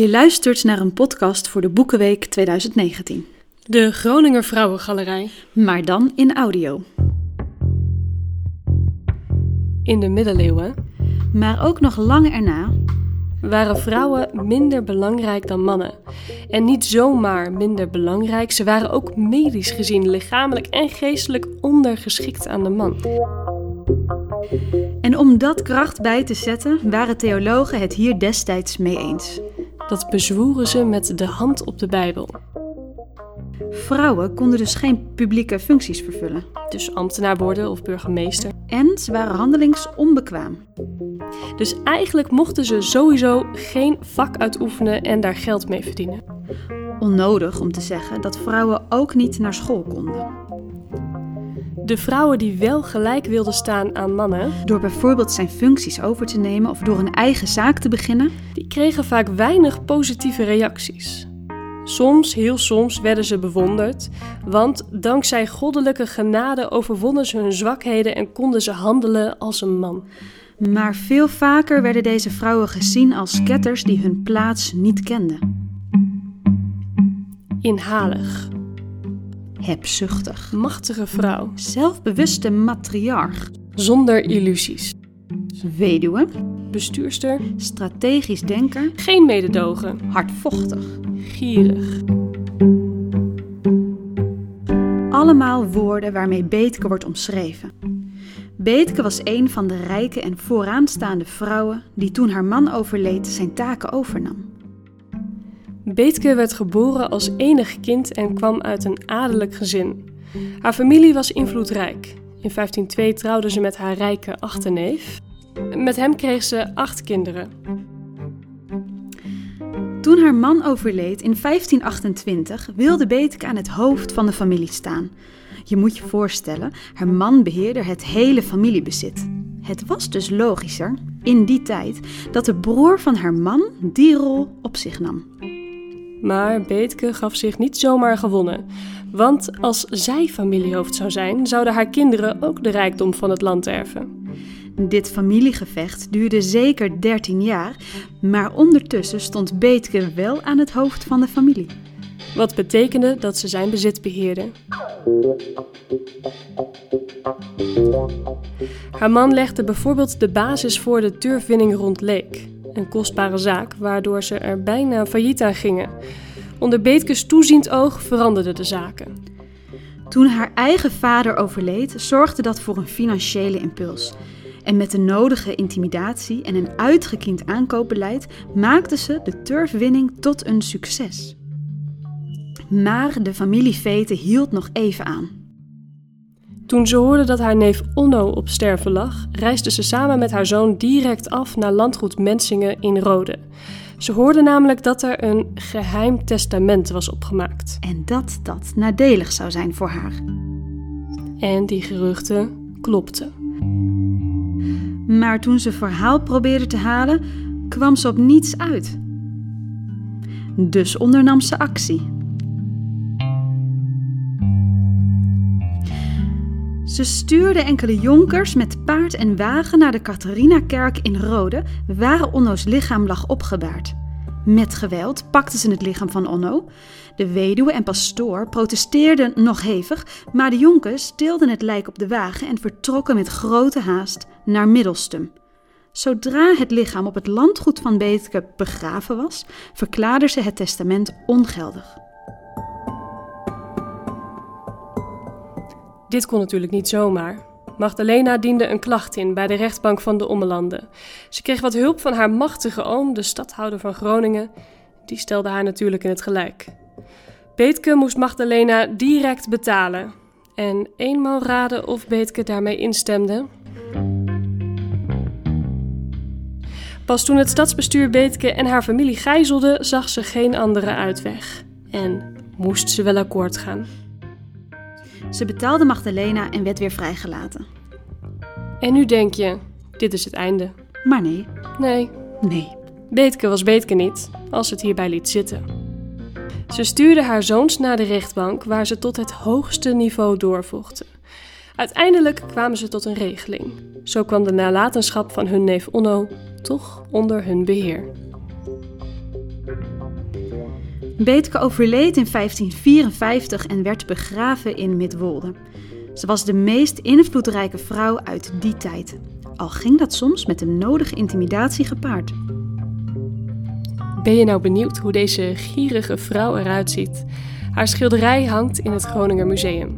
Je luistert naar een podcast voor de Boekenweek 2019. De Groninger Vrouwengalerij. Maar dan in audio. In de middeleeuwen Maar ook nog lang erna waren vrouwen minder belangrijk dan mannen. En niet zomaar minder belangrijk, ze waren ook medisch gezien lichamelijk en geestelijk ondergeschikt aan de man. En om dat kracht bij te zetten, waren theologen het hier destijds mee eens. Dat bezwoeren ze met de hand op de Bijbel. Vrouwen konden dus geen publieke functies vervullen. Dus ambtenaar worden of burgemeester. En ze waren handelingsonbekwaam. Dus eigenlijk mochten ze sowieso geen vak uitoefenen en daar geld mee verdienen. Onnodig om te zeggen dat vrouwen ook niet naar school konden. De vrouwen die wel gelijk wilden staan aan mannen, Door bijvoorbeeld zijn functies over te nemen of door een eigen zaak te beginnen, die kregen vaak weinig positieve reacties. Soms, heel soms, werden ze bewonderd, want dankzij goddelijke genade overwonnen ze hun zwakheden en konden ze handelen als een man. maar veel vaker werden deze vrouwen gezien als ketters die hun plaats niet kenden. Inhalig, Hebzuchtig. machtige vrouw, Zelfbewuste matriarch. zonder illusies. Weduwe. Bestuurster, Strategisch denker. geen mededogen, Hardvochtig. gierig. Allemaal woorden waarmee Beetke wordt omschreven. Beetke was een van de rijke en vooraanstaande vrouwen die toen haar man overleed zijn taken overnam. Beetke werd geboren als enig kind en kwam uit een adellijk gezin. Haar familie was invloedrijk. In 1502 trouwde ze met haar rijke achterneef. Met hem kreeg ze acht kinderen. Toen haar man overleed in 1528 wilde Beetke aan het hoofd van de familie staan. Je moet je voorstellen, haar man beheerde het hele familiebezit. Het was dus logischer, in die tijd, dat de broer van haar man die rol op zich nam. Maar Beetke gaf zich niet zomaar gewonnen. Want als zij familiehoofd zou zijn, zouden haar kinderen ook de rijkdom van het land erven. Dit familiegevecht duurde zeker 13 jaar, maar ondertussen stond Beetke wel aan het hoofd van de familie. Wat betekende dat ze zijn bezit beheerde. Haar man legde bijvoorbeeld de basis voor de turfwinning rond Leek. Een kostbare zaak waardoor ze er bijna failliet aan gingen. Onder Beetkes toeziend oog veranderden de zaken. Toen haar eigen vader overleed, zorgde dat voor een financiële impuls. En met de nodige intimidatie en een uitgekiend aankoopbeleid maakte ze de turfwinning tot een succes. Maar de familie Veten hield nog even aan. Toen ze hoorde dat haar neef Onno op sterven lag, reisde ze samen met haar zoon direct af naar landgoed Mensingen in Rode. Ze hoorde namelijk dat er een geheim testament was opgemaakt. En dat dat nadelig zou zijn voor haar. En die geruchten klopten. Maar toen ze verhaal probeerde te halen, kwam ze op niets uit. Dus ondernam ze actie. Ze stuurde enkele jonkers met paard en wagen naar de Catharina-kerk in Rode, waar Onno's lichaam lag opgebaard. Met geweld pakten ze het lichaam van Onno. De weduwe en pastoor protesteerden nog hevig, maar de jonkers tilden het lijk op de wagen en vertrokken met grote haast naar Middelstum. Zodra het lichaam op het landgoed van Beetke begraven was, verklaarden ze het testament ongeldig. Dit kon natuurlijk niet zomaar. Magdalena diende een klacht in bij de rechtbank van de Ommelanden. Ze kreeg wat hulp van haar machtige oom, de stadhouder van Groningen. Die stelde haar natuurlijk in het gelijk. Beetke moest Magdalena direct betalen. En eenmaal raden of Beetke daarmee instemde. Pas toen het stadsbestuur Beetke en haar familie gijzelde, zag ze geen andere uitweg. En moest ze wel akkoord gaan. Ze betaalde Magdalena en werd weer vrijgelaten. En nu denk je, dit is het einde. Maar nee, Nee, nee. Beetke was Beetke niet, als ze het hierbij liet zitten. Ze stuurde haar zoons naar de rechtbank, waar ze tot het hoogste niveau doorvochten. Uiteindelijk kwamen ze tot een regeling. Zo kwam de nalatenschap van hun neef Onno toch onder hun beheer. Beetke overleed in 1554 en werd begraven in Midwolde. Ze was de meest invloedrijke vrouw uit die tijd, al ging dat soms met de nodige intimidatie gepaard. Ben je nou benieuwd hoe deze gierige vrouw eruit ziet? Haar schilderij hangt in het Groninger Museum.